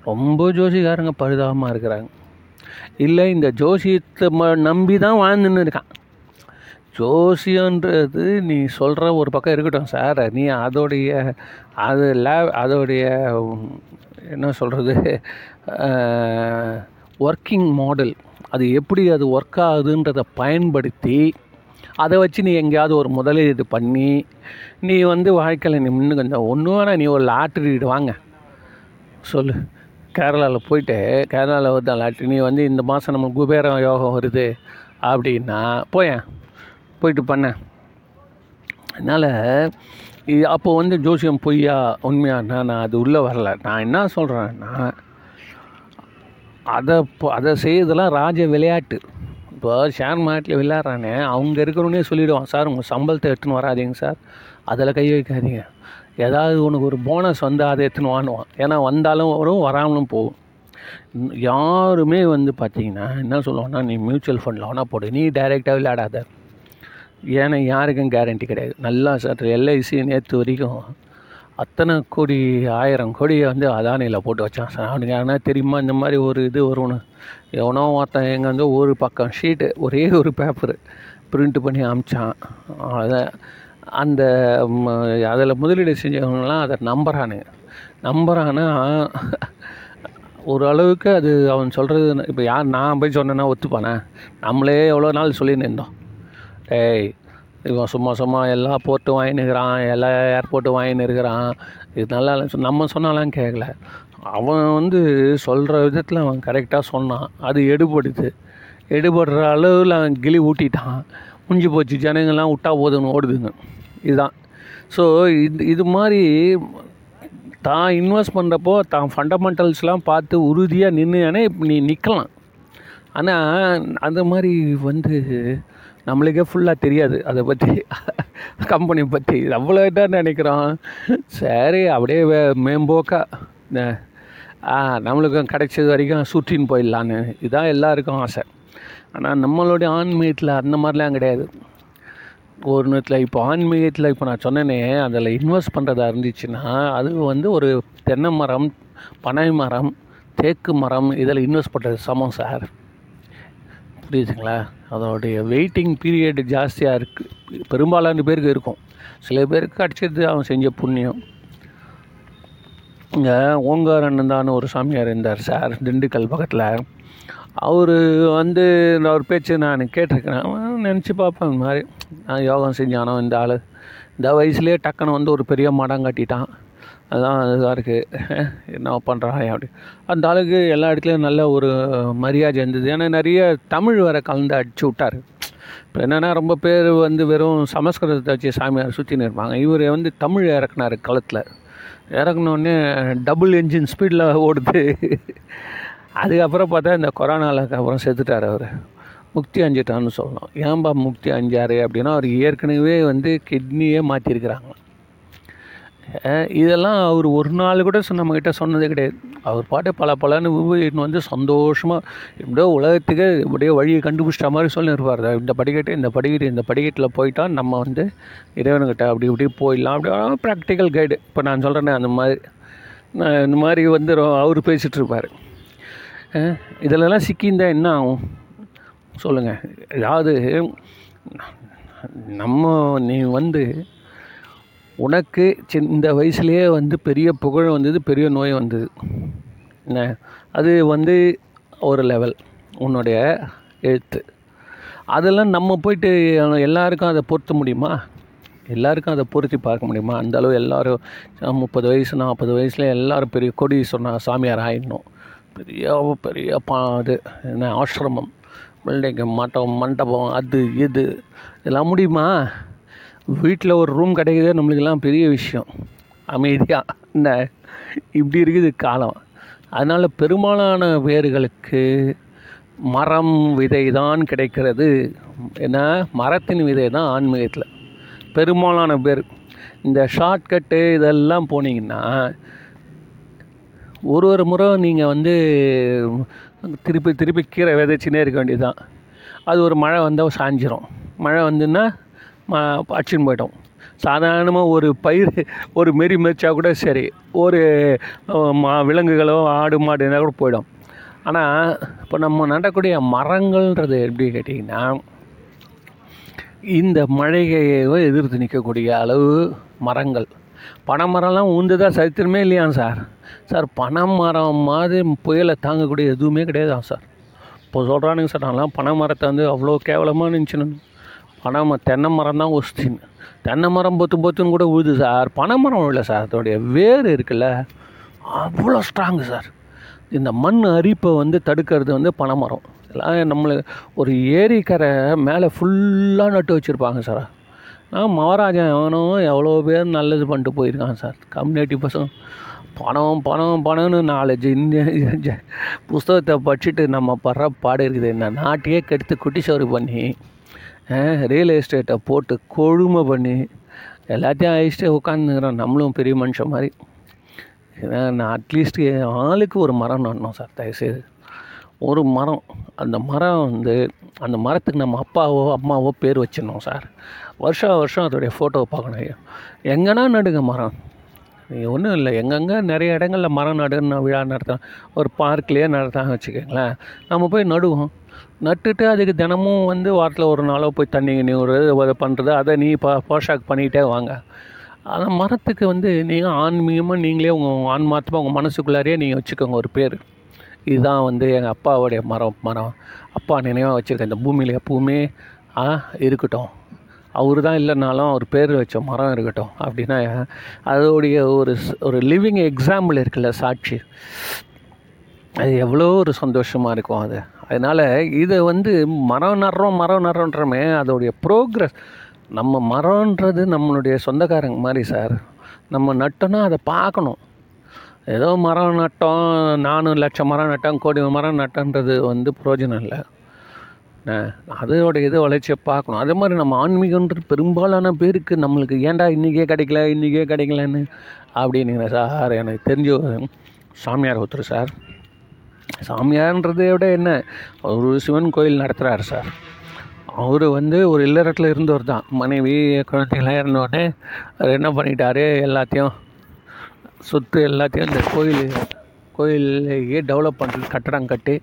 [SPEAKER 1] ரொம்ப ஜோசிக்காரங்க பரிதாபமாக இருக்கிறாங்க. இல்லை இந்த ஜோசியத்தை ம நம்பி தான் வாழ்ந்துன்னு இருக்கான். ஜோசியன்றது நீ சொல்கிற ஒரு பக்கம் இருக்கட்டும் சார் நீ அதோடைய அது லே அதோடைய என்ன சொல்கிறது ஒர்க்கிங் மாடல் அது எப்படி அது ஒர்க் ஆகுதுன்றதை பயன்படுத்தி அதை வச்சு நீ எங்கேயாவது ஒரு முதலீடு பண்ணி நீ வந்து வாழ்க்கையில் நீ இன்னும் கொஞ்சம் ஒன்று வேணால் நீ ஒரு லாட்ரி வாங்க. சொல்லு. கேரளாவில் போயிட்டு கேரளாவில் வந்து லாட்ரி நீ வந்து இந்த மாதம் நம்ம குபேர யோகம் வருது அப்படின்னா போயேன். போயிட்டு பண்ணேன் அதனால் அப்போது வந்து ஜோசியம் பொய்யா உண்மையானா நான் அது உள்ளே வரல. நான் என்ன சொல்கிறேன்னா அதை இப்போ அதை செய்யறதெல்லாம் ராஜ விளையாட்டு. இப்போ ஷேர் மார்க்கெட்டில் விளையாடுறானே அவங்க இருக்கிறவனே சொல்லிவிடுவான் சார் உங்கள் சம்பளத்தை எடுத்துன்னு வராதீங்க சார். அதில் கை வைக்காதீங்க. ஏதாவது உனக்கு ஒரு போனஸ் வந்து அதை எடுத்துன்னு வாணுவான் ஏன்னா வந்தாலும் வரும் வராமலும் போகும். யாருமே வந்து பார்த்தீங்கன்னா என்ன சொல்லுவாங்கன்னா நீ மியூச்சுவல் ஃபண்டில் வேணால் போடு. நீ டைரெக்டாக விளையாடாத. ஏன்னா யாருக்கும் கேரண்டி கிடையாது. நல்லா சார் எல்ஐசி நேற்று வரைக்கும் அத்தனை கோடி ஆயிரம் கோடியை வந்து அதானியில் போட்டு வச்சான். சார் அவனுக்கு யாருன்னா தெரியுமா இந்த மாதிரி ஒரு இது வரும்னு? எவனோ ஒருத்தன் எங்கே வந்து ஒரு பக்கம் ஷீட்டு ஒரே ஒரு பேப்பரு பிரிண்ட் பண்ணி அமிச்சான். அதை அந்த அதில் முதலீடு செஞ்சவங்களாம் அதை நம்புறானுங்க. நம்புறான்னா ஒரு அளவுக்கு அது அவன் சொல்கிறது இப்போ யார் நான் போய் சொன்னேன்னா ஒத்துப்பானே? நம்மளே எவ்வளோ நாள் சொல்லின்னு இருந்தோம். டேய் இவன் சும்மா சும்மா எல்லா போர்ட்டும் வாங்கினுக்கிறான் எல்லா ஏர்போர்ட்டும் வாங்கின்னு இருக்கிறான். இது நல்லா நம்ம சொன்னாலாம் கேட்கல அவன் வந்து சொல்கிற விதத்தில் அவன் கரெக்டாக சொன்னான். அது எடுபடுது. எடுபடுற அளவில் அவன் கிளி ஊட்டிட்டான். முடிஞ்சு போச்சு. ஜனங்கள்லாம் விட்டா போதுன்னு ஓடுதுங்க. இதுதான். ஸோ இது இது மாதிரி தான் இன்வெஸ்ட் பண்ணுறப்போ தான் ஃபண்டமெண்டல்ஸ்லாம் பார்த்து உறுதியாக நின்று நீ நிற்கலாம் ஆனால் அந்த மாதிரி வந்து நம்மளுக்கே ஃபுல்லாக தெரியாது. அதை பற்றி கம்பெனி பற்றி அவ்வளோ தான் நினைக்கிறோம். சரி அப்படியே வே- மேம்போக்கா. ஆ நம்மளுக்கும் கிடைச்சது வரைக்கும் சுற்றின்னு போயிடலான்னு. இதுதான் எல்லாருக்கும் ஆசை. ஆனால் நம்மளுடைய ஆன்மீகத்தில் அந்த மாதிரிலாம் கிடையாது. ஒரு நேரத்தில் இப்போ ஆன்மீகத்தில் இப்போ நான் சொன்னேனே அதில் இன்வெஸ்ட் பண்ணுறதா இருந்துச்சுன்னா அது வந்து ஒரு தென்னை மரம் பனை மரம் தேக்கு மரம் இதில் இன்வெஸ்ட் பண்ணுறது சமம் சார் புரியுதுங்களா? அதோடைய வெயிட்டிங் பீரியட் ஜாஸ்தியாக இருக்குது பெரும்பாலான பேருக்கு இருக்கும். சில பேருக்கு அடிச்சது அவன் செஞ்ச புண்ணியம். இங்கே தான் ஒரு சாமியார் இருந்தார் சார் திண்டுக்கல் பக்கத்தில். அவர் வந்து அவர் பேச்சு நான் கேட்டிருக்கிறேன். நினச்சி பார்ப்பேன் இந்த மாதிரி. நான் யோகம் செஞ்சானோ இந்த ஆள். இந்த வயசுலேயே டக்குன்னு வந்து ஒரு பெரிய மடம் கட்டிட்டான். அதுதான் இதாக இருக்குது என்ன பண்ணுறான் அப்படி? அந்த ஆளுக்கு எல்லா இடத்துலையும் நல்ல ஒரு மரியாதை இருந்தது. ஏன்னா நிறைய தமிழ் வர கலந்து அடிச்சு விட்டார். இப்போ என்னென்னா ரொம்ப பேர் வந்து வெறும் சமஸ்கிருதத்தை வச்சு சாமியார் சுற்றின்னு இருப்பாங்க. இவர் வந்து தமிழ் இறக்குனார் களத்தில். இறக்குனோடனே டபுள் என்ஜின் ஸ்பீடில் ஓடுது. அதுக்கப்புறம் பார்த்தா இந்த கொரோனாவுக்கு அப்புறம் செத்துட்டார் அவர். முக்தி அஞ்சிட்டான்னு சொல்லலாம் ஏன்பா முக்தி அஞ்சாரு அப்படின்னா அவர் ஏற்கனவே வந்து கிட்னியே மாற்றிருக்கிறாங்க இதெல்லாம் அவர் ஒரு நாள் கூட நம்மக்கிட்ட சொன்னதே கிடையாது. அவர் பாட்டு பல பலன்னு உபயோகின்னு வந்து சந்தோஷமாக எப்படியோ உலகத்துக்கு இப்படியே வழியை கண்டுபிடிச்சிட்ட மாதிரி சொல்லியிருப்பார். இந்த படிக்கட்டு இந்த படிக்கட்டு இந்த படிக்கட்டில் போயிட்டால் நம்ம வந்து இறைவனுக்கிட்ட அப்படி இப்படி போயிடலாம். அப்படி ப்ராக்டிக்கல் கைடு இப்போ நான் சொல்கிறேனே அந்த மாதிரி நான் இந்த மாதிரி வந்து அவர் பேசிகிட்ருப்பார் இதிலெல்லாம் சிக்கியிருந்தா என்ன ஆகும்? சொல்லுங்கள் அதாவது நம்ம நீ வந்து உனக்கு சின் இந்த வயசுலேயே வந்து பெரிய புகழ் வந்தது பெரிய நோய் வந்தது. என்ன? அது வந்து ஒரு லெவல் உன்னுடைய எழுத்து. அதெல்லாம் நம்ம போயிட்டு எல்லாருக்கும் அதை பொருத்த முடியுமா? எல்லாருக்கும் அதை பொருத்தி பார்க்க முடியுமா? அந்தளவு எல்லோரும் முப்பது வயசு நாற்பது வயசில் எல்லாரும் பெரிய கொடி சொன்னால் சாமியார் ஆயிடணும். பெரிய பெரிய பா இது என்ன ஆசிரமம் பில்டிங்கு மட்டம் மண்டபம் அது இது இதெல்லாம் முடியுமா? வீட்டில் ஒரு ரூம் கிடைக்கிறதே நம்மளுக்கெல்லாம் பெரிய விஷயம். அமைதியாக என்ன? இப்படி இருக்குது காலம். அதனால் பெரும்பாலான பேர்களுக்கு மரம் விதை தான் கிடைக்கிறது. ஏன்னா மரத்தின் விதை தான் ஆன்மீகத்தில். பெரும்பாலான பேர். இந்த ஷார்ட்கட்டு இதெல்லாம் போனீங்கன்னா ஒரு ஒரு முறை நீங்கள் வந்து திருப்பி திருப்பி கீரை விதைச்சினே இருக்க வேண்டியதுதான். அது ஒரு மழை வந்தால் சாஞ்சிரும். மழை வந்துன்னா அடிச்சுன்னு போயிட்டோம். சாதாரணமாக ஒரு பயிர் ஒரு மெரி மெரிச்சா கூட சரி ஒரு மா விலங்குகளோ ஆடு மாடு இருந்தால் கூட போயிடும். ஆனால் இப்போ நம்ம நடக்கூடிய மரங்கள்ன்றது எப்படி கேட்டிங்கன்னா இந்த மழையை எதிர்த்து நிற்கக்கூடிய அளவு மரங்கள். பனைமரம்லாம் உந்துதான் சரித்திரமே இல்லையா சார். சார் பனைமரம் மாதிரி புயலை தாங்கக்கூடிய எதுவுமே கிடையாதான் சார். இப்போ சொல்கிறானுங்க சார் நான்லாம் பனை மரத்தை வந்து அவ்வளோ கேவலமாக நினச்சினு பனை நம்ம தென்னை மரம் தான் ஒஸ்தின்னு தென்னை மரம் பொத்து பொத்துன்னு கூட உழுது சார். பனை மரம் இல்லை சார். அதோடைய வேர் இருக்குல்ல அவ்வளோ ஸ்ட்ராங்கு சார். இந்த மண் அரிப்பை வந்து தடுக்கிறது வந்து பனைமரம் எல்லாம் நம்மளை ஒரு ஏரிக்கரை மேலே ஃபுல்லாக நட்டு வச்சுருப்பாங்க சார். நான் மகாராஜன் எவனும் எவ்வளோ பேர் நல்லது பண்ணிட்டு போயிருக்கான் சார். கம்யூனிட்டி பசங்க. பணம் பணம் பணம்னு நாலேஜ் இந்த புஸ்தகத்தை படிச்சுட்டு நம்ம படுற பாடு இருக்குது. இந்த நாட்டையே கெடுத்து குட்டி சோறு பண்ணி ரியல் எஸ்டேட்டை போட்டு கொழுமை பண்ணி எல்லாத்தையும் அழிச்சிட்டு உட்காந்துக்கிறோம் நம்மளும் பெரிய மனுஷன் மாதிரி. ஏன்னா நான் அட்லீஸ்ட் ஆளுக்கு ஒரு மரம் நடணும் சார் தயவுசெய்து. ஒரு மரம். அந்த மரம் வந்து அந்த மரத்துக்கு நம்ம அப்பாவோ அம்மாவோ பேர் வச்சிடணும் சார். வருஷம் வருஷம் அதோடைய ஃபோட்டோவை பார்க்கணும் எங்கன்னா நடுங்க மரம். நீங்கள் ஒன்றும் இல்லை. எங்கெங்கே நிறைய இடங்களில் மரம் நடுன்னு விழா நடத்துகிறோம் ஒரு பார்க்லேயே நடத்தாங்க வச்சுக்கோங்களேன். நம்ம போய் நடுவோம். நட்டுட்டு அதுக்கு தினமும் வந்து வாரத்தில் ஒரு நாளோ போய் தண்ணி கிண்ணி ஒரு பண்ணுறது அதை நீ பா போஷாக் பண்ணிகிட்டே வாங்க. அந்த மரத்துக்கு வந்து நீங்கள் ஆன்மீகமாக நீங்களே உங்கள் ஆன்மாத்தமாக உங்கள் மனசுக்குள்ளாரையே நீங்கள் வச்சுக்கோங்க ஒரு பேர். இதுதான் வந்து எங்கள் அப்பாவுடைய மரம் மரம். அப்பா நினைவாக வச்சுருக்கேன் இந்த பூமியில் எப்பவுமே ஆ இருக்கட்டும். அவர் தான் இல்லைனாலும் அவர் பேர் வச்ச மரம் இருக்கட்டும். அப்படின்னா அதோடைய ஒரு ஸ்- ஒரு லிவிங் எக்ஸாம்பிள் இருக்குல்ல சாட்சி. அது எவ்வளோ ஒரு சந்தோஷமாக இருக்கும் அது. அதனால் இதை வந்து மரம் நடுறோம் மரம் நடுறோன்றமே அதோடைய ப்ரோக்ரஸ் நம்ம மரம்ன்றது நம்மளுடைய சொந்தக்காரங்க மாதிரி சார். நம்ம நட்டோன்னா அதை பார்க்கணும். ஏதோ மரம் நட்டோம் நானூறு லட்சம் மரம் நட்டோம் கோடி மரம் நட்டோன்றது வந்து பிரயோஜனம் இல்லை. அதோட இது வளர்ச்சியை பார்க்கணும். அதே மாதிரி நம்ம ஆன்மீகன்றது பெரும்பாலான பேருக்கு நம்மளுக்கு ஏன்டா இன்றைக்கே கிடைக்கல இன்றைக்கே கிடைக்கலன்னு அப்படின்னீங்க சார். எனக்கு தெரிஞ்ச சாமியார் ஒருத்தர் சார். சாமியார்ன்றதை விட என்ன? ஒரு சிவன் கோயில் நடத்துகிறாரு சார். அவர் வந்து ஒரு இல்லறத்தில் இருந்தவர் தான். மனைவி குழந்தைகள்லாம் இருந்தோடனே அவர் என்ன பண்ணிட்டாரு? எல்லாத்தையும் சொத்து எல்லாத்தையும் இந்த கோயில் கோயிலையே டெவலப் பண்ணுறது கட்டடம் கட்டி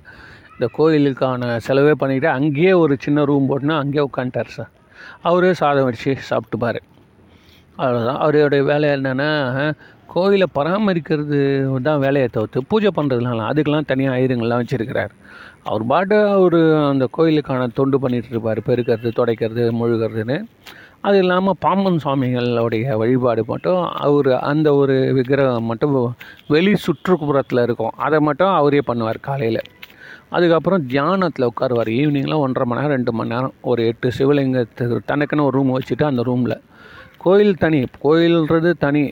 [SPEAKER 1] இந்த கோயிலுக்கான செலவே பண்ணிவிட்டு அங்கேயே ஒரு சின்ன ரூம் போட்டுனா அங்கேயே உட்காந்துட்டார் சார். அவரே சாதம் வடித்து சாப்பிட்டுப்பார். அவ்வளோதான் அவருடைய வேலை என்னென்னா கோயிலை பராமரிக்கிறது தான் வேலையை தவிர்த்து பூஜை பண்ணுறதுலாம் அதுக்கெல்லாம் தனியாக ஆயுதங்கள்லாம் வச்சுருக்கிறார். அவர் பாட்டு அவர் அந்த கோயிலுக்கான தொண்டு பண்ணிட்டு இருப்பார். பெருக்கிறது துடைக்கிறது முழுகிறதுன்னு. அது இல்லாமல் பாம்பன் சுவாமிகளுடைய வழிபாடு மட்டும் அவர் அந்த ஒரு விக்கிரகம் மட்டும் வெளி சுற்றுப்புறத்தில் இருக்கும். அதை மட்டும் அவரே பண்ணுவார் காலையில். அதுக்கப்புறம் தியானத்தில் உட்காருவார். ஈவினிங்கில் ஒன்றரை மணி நேரம் ரெண்டு மணி நேரம் ஒரு எட்டு சிவலிங்கத்துக்கு தனக்குன்னு ஒரு ரூம் வச்சுட்டு அந்த ரூமில். கோயில் தனி. கோயில்ன்றது தனி.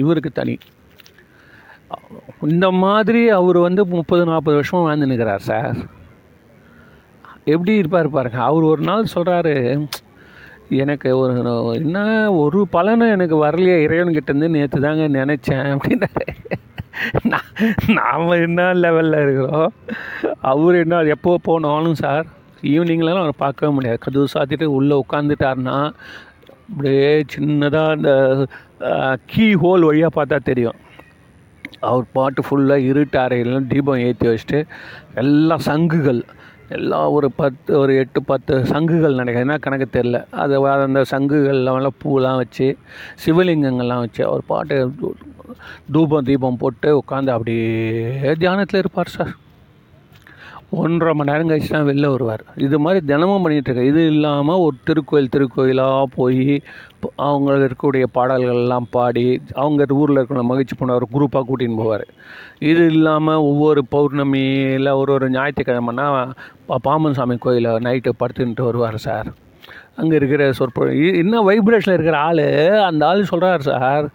[SPEAKER 1] இவருக்கு தனி. இந்த மாதிரி அவர் வந்து முப்பது நாற்பது வருஷமாக வாழ்ந்து நிற்கிறார் சார். எப்படி இருப்பார் பாருங்க. அவர் ஒரு நாள் சொல்கிறாரு எனக்கு ஒரு என்ன ஒரு பலனும் எனக்கு வரலையே இறைவன்கிட்டேருந்து நேற்று தாங்க நினச்சேன் அப்படின்னாரு. நான் நாம் என்ன லெவலில் இருக்கிறோம்? அவர் என்ன எப்போ போனாலும் சார் ஈவினிங்லலாம் அவரை பார்க்கவே முடியாது. கதவு சாத்திட்டு உள்ளே உட்காந்துட்டாருன்னா அப்படியே சின்னதாக அந்த கீ ஹோல் வழியாக பார்த்தா தெரியும். அவர் பாட்டு ஃபுல்லாக இருட்டு அறையிலும் தீபம் ஏற்றி வச்சுட்டு எல்லா சங்குகள் எல்லாம் ஒரு பத்து ஒரு எட்டு பத்து சங்குகள் நினைக்கிறேன் என்ன கணக்கு தெரில அது அந்த சங்குகள்லாம் பூலாம் வச்சு சிவலிங்கங்கள்லாம் வச்சு அவர் பாட்டு தூபம் தீபம் போட்டு உட்காந்து அப்படியே தியானத்தில் இருப்பார் சார். ஒன்றரை மணி நேரம் கழிச்சு தான் வெளில வருவார். இது மாதிரி தினமும் பண்ணிகிட்ருக்கேன் இது இல்லாமல் ஒரு திருக்கோயில் திருக்கோயிலாக போய் அவங்க இருக்கக்கூடிய பாடல்கள்லாம் பாடி அவங்க ஊரில் இருக்கிற மகிழ்ச்சி பண்ண ஒரு குரூப்பாக கூட்டின்னு போவார். இது இல்லாமல் ஒவ்வொரு பௌர்ணமியில் ஒரு ஒரு ஞாயிற்றுக்கிழமைனா பாமன் சாமி கோயிலில் நைட்டு படுத்துன்ட்டு வருவார் சார். அங்கே இருக்கிற சொற்பொழி இன்னும் வைப்ரேஷனில் இருக்கிற ஆள் அந்த ஆள் சொல்கிறார் சார்.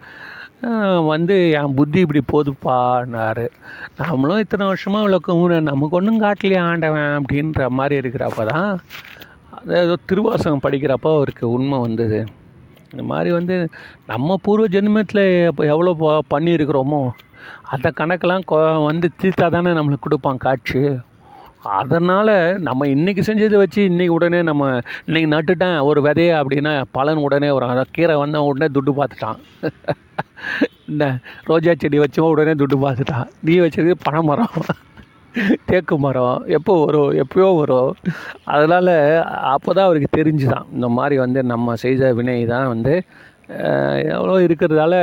[SPEAKER 1] வந்து என் புத்தி இப்படி போதுப்பான்னாரு நம்மளும் இத்தனை வருஷமாக இவ்வளோ விளக்கம் நமக்கு ஒன்றும் காட்டிலே ஆண்டவன் அப்படின்ற மாதிரி இருக்கிறப்ப தான் அது ஏதோ திருவாசகம் படிக்கிறப்போ அவருக்கு உண்மை வந்தது. இந்த மாதிரி வந்து நம்ம பூர்வ ஜென்மத்தில் இப்போ எவ்வளோ பண்ணியிருக்கிறோமோ அந்த கணக்கெல்லாம் கொ வந்து தீர்த்தா தானே நம்மளுக்கு கொடுப்பான் காட்சி. அதனால் நம்ம இன்றைக்கி செஞ்சதை வச்சு இன்றைக்கி உடனே நம்ம இன்றைக்கி நட்டுட்டேன் ஒரு விதையை அப்படின்னா பலன் உடனே வரும். அதான் கீரை வந்தால் உடனே துட்டு பார்த்துட்டான். இந்த ரோஜா செடி வச்சோம் உடனே துட்டு பார்த்துட்டான். நீ வச்சது பனை மரம் தேக்கு மரம் எப்போ வரும் எப்பயோ வரும். அதனால் அப்போ தான் அவருக்கு தெரிஞ்சுதான். இந்த மாதிரி வந்து நம்ம செய்த வினை தான் வந்து எவ்வளோ இருக்கிறதால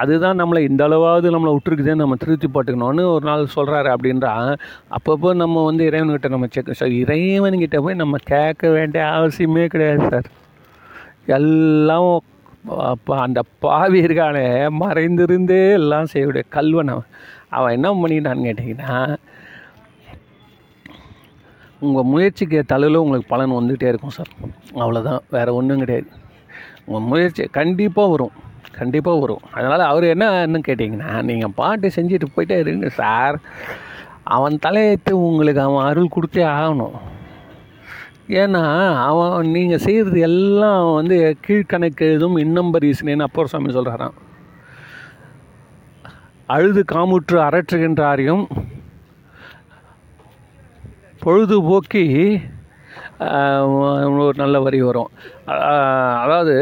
[SPEAKER 1] அதுதான் நம்மளை இந்த அளவாவது நம்மளை விட்டுருக்குதுன்னு நம்ம திருத்தி போட்டுக்கணும்னு ஒரு நாள் சொல்கிறாரு அப்படின்றா. அப்பப்போ நம்ம வந்து இறைவன்கிட்ட நம்ம செக் சார் இறைவன்கிட்ட போய் நம்ம கேட்க வேண்டிய அவசியமே கிடையாது சார். எல்லாம் அப்போ அந்த பாவி இருக்கானே மறைந்திருந்தே எல்லாம் செய்யக்கூடிய கல்வன் அவன். அவன் என்ன பண்ணிட்டான்னு கேட்டிங்கன்னா உங்கள் முயற்சிக்கு தலையில் உங்களுக்கு பலன் வந்துகிட்டே இருக்கும் சார். அவ்வளோதான் வேறு ஒன்றும் கிடையாது. முயற்சி கண்டிப்பாக வரும். கண்டிப்பாக வரும். அதனால் அவர் என்னன்னு கேட்டிங்கன்னா நீங்கள் பாட்டு செஞ்சுட்டு போயிட்டே இருங்க சார். அவன் தலையெடுத்து உங்களுக்கு அவன் அருள் கொடுத்தே ஆகணும். ஏன்னா அவன் நீங்கள் செய்கிறது எல்லாம் வந்து கீழ்கணக்கு எழுதும் இன்னம்பர் ஈசனேன்னு அப்பர் சாமி சொல்கிறாராம் அழுது காமுற்று அரற்றுகின்றாரையும் பொழுதுபோக்கி ஒரு நல்ல வரி வரும். அதாவது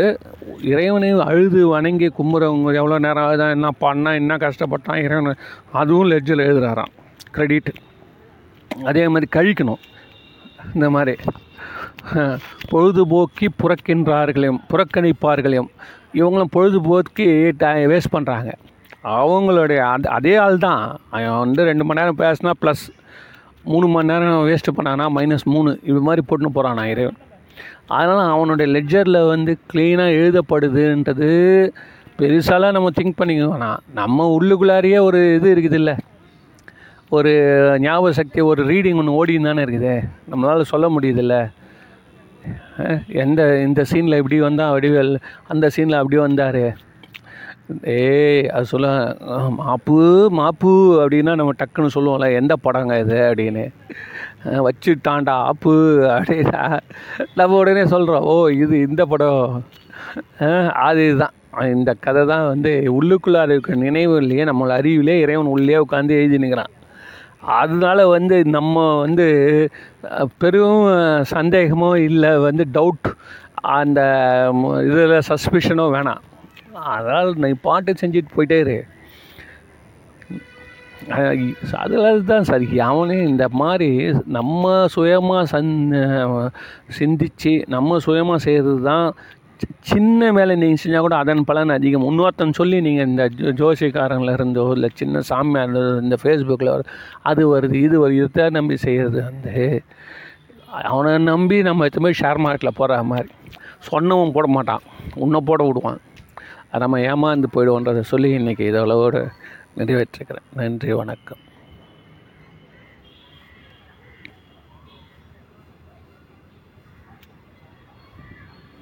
[SPEAKER 1] இறைவனை அழுது வணங்கி கும்புறவங்க எவ்வளோ நேரம் ஆகுதான் என்ன பண்ணால் என்ன கஷ்டப்பட்டான் இறைவனை அதுவும் லெட்ஜில் எழுதுகிறாராம் கிரெடிட் அதே மாதிரி கழிக்கணும். இந்த மாதிரி. பொழுதுபோக்கி புறக்கின்றார்களையும் புறக்கணிப்பார்களையும் இவங்களும் பொழுதுபோக்கி வேஸ்ட் பண்ணுறாங்க அவங்களுடைய அந்த அதே ஆள் தான் அவன் வந்து ரெண்டு மணி நேரம் பேசினா ப்ளஸ் மூணு மணி நேரம் வேஸ்ட்டு பண்ணானா மைனஸ் மூணு. இது மாதிரி போட்டுன்னு போகிறானா இறைவன். அதனால் அவனுடைய லெட்ஜரில் வந்து க்ளீனாக எழுதப்படுதுன்றது பெருசாலாம் நம்ம திங்க் பண்ணிக்க வேணாம் நம்ம உள்ளுக்குள்ளாரியே ஒரு இது இருக்குது இல்லை ஒரு ஞாபக சக்தி ஒரு ரீடிங் ஒன்று ஓடின்னு தானே இருக்குது. நம்மளால் சொல்ல முடியுதில்ல. எந்த இந்த சீனில் இப்படி வந்தால் வடிவேல் அந்த சீனில் அப்படி வந்தார். ஏய் அது சொல்ல மாப்பு மாப்பு அப்படின்னா நம்ம டக்குன்னு சொல்லுவோம்ல எந்த படங்க இது அப்படின்னு. வச்சுட்டான்டா ஆப்பு அப்படின்னா நம்ம உடனே சொல்கிறோம் ஓ இது இந்த படம். அது இதுதான். இந்த கதை தான் வந்து உள்ளுக்குள்ளார இருக்கிற நினைவுலையே நம்மளை அறிவிலே இறைவன் உள்ளே உட்காந்து எழுதி நிற்கிறான் அதனால வந்து நம்ம வந்து பெரும் சந்தேகமோ இல்லை வந்து டவுட் அந்த இதில் சஸ்பிஷனோ வேணாம். அதனால் நீ பாட்டு செஞ்சுட்டு போயிட்டே இரு. அதில் தான் சரி. அவனே இந்த மாதிரி நம்ம சுயமாக சந் சிந்திச்சு நம்ம சுயமாக செய்கிறது தான் சி- சின்ன வேலை நீங்கள் செஞ்சால் கூட அதன் பலன் அதிகம். இன்னொருத்தன் சொல்லி நீங்கள் இந்த ஜோ- இருந்தோ இல்லை சின்ன சாமியார் இந்த ஃபேஸ்புக்கில் அது வருது இது வருது இதை நம்பி செய்கிறது வந்து அவனை நம்பி நம்ம எத்தனை ஷேர் மார்க்கெட்டில் போகிற மாதிரி. சொன்னவன் போட மாட்டான். உன்னை போட விடுவான். நம்ம ஏமாந்து போயிடுவோன்றதை சொல்லி இன்றைக்கி இதோட நிறைவேற்றிருக்கிறேன். நன்றி வணக்கம்.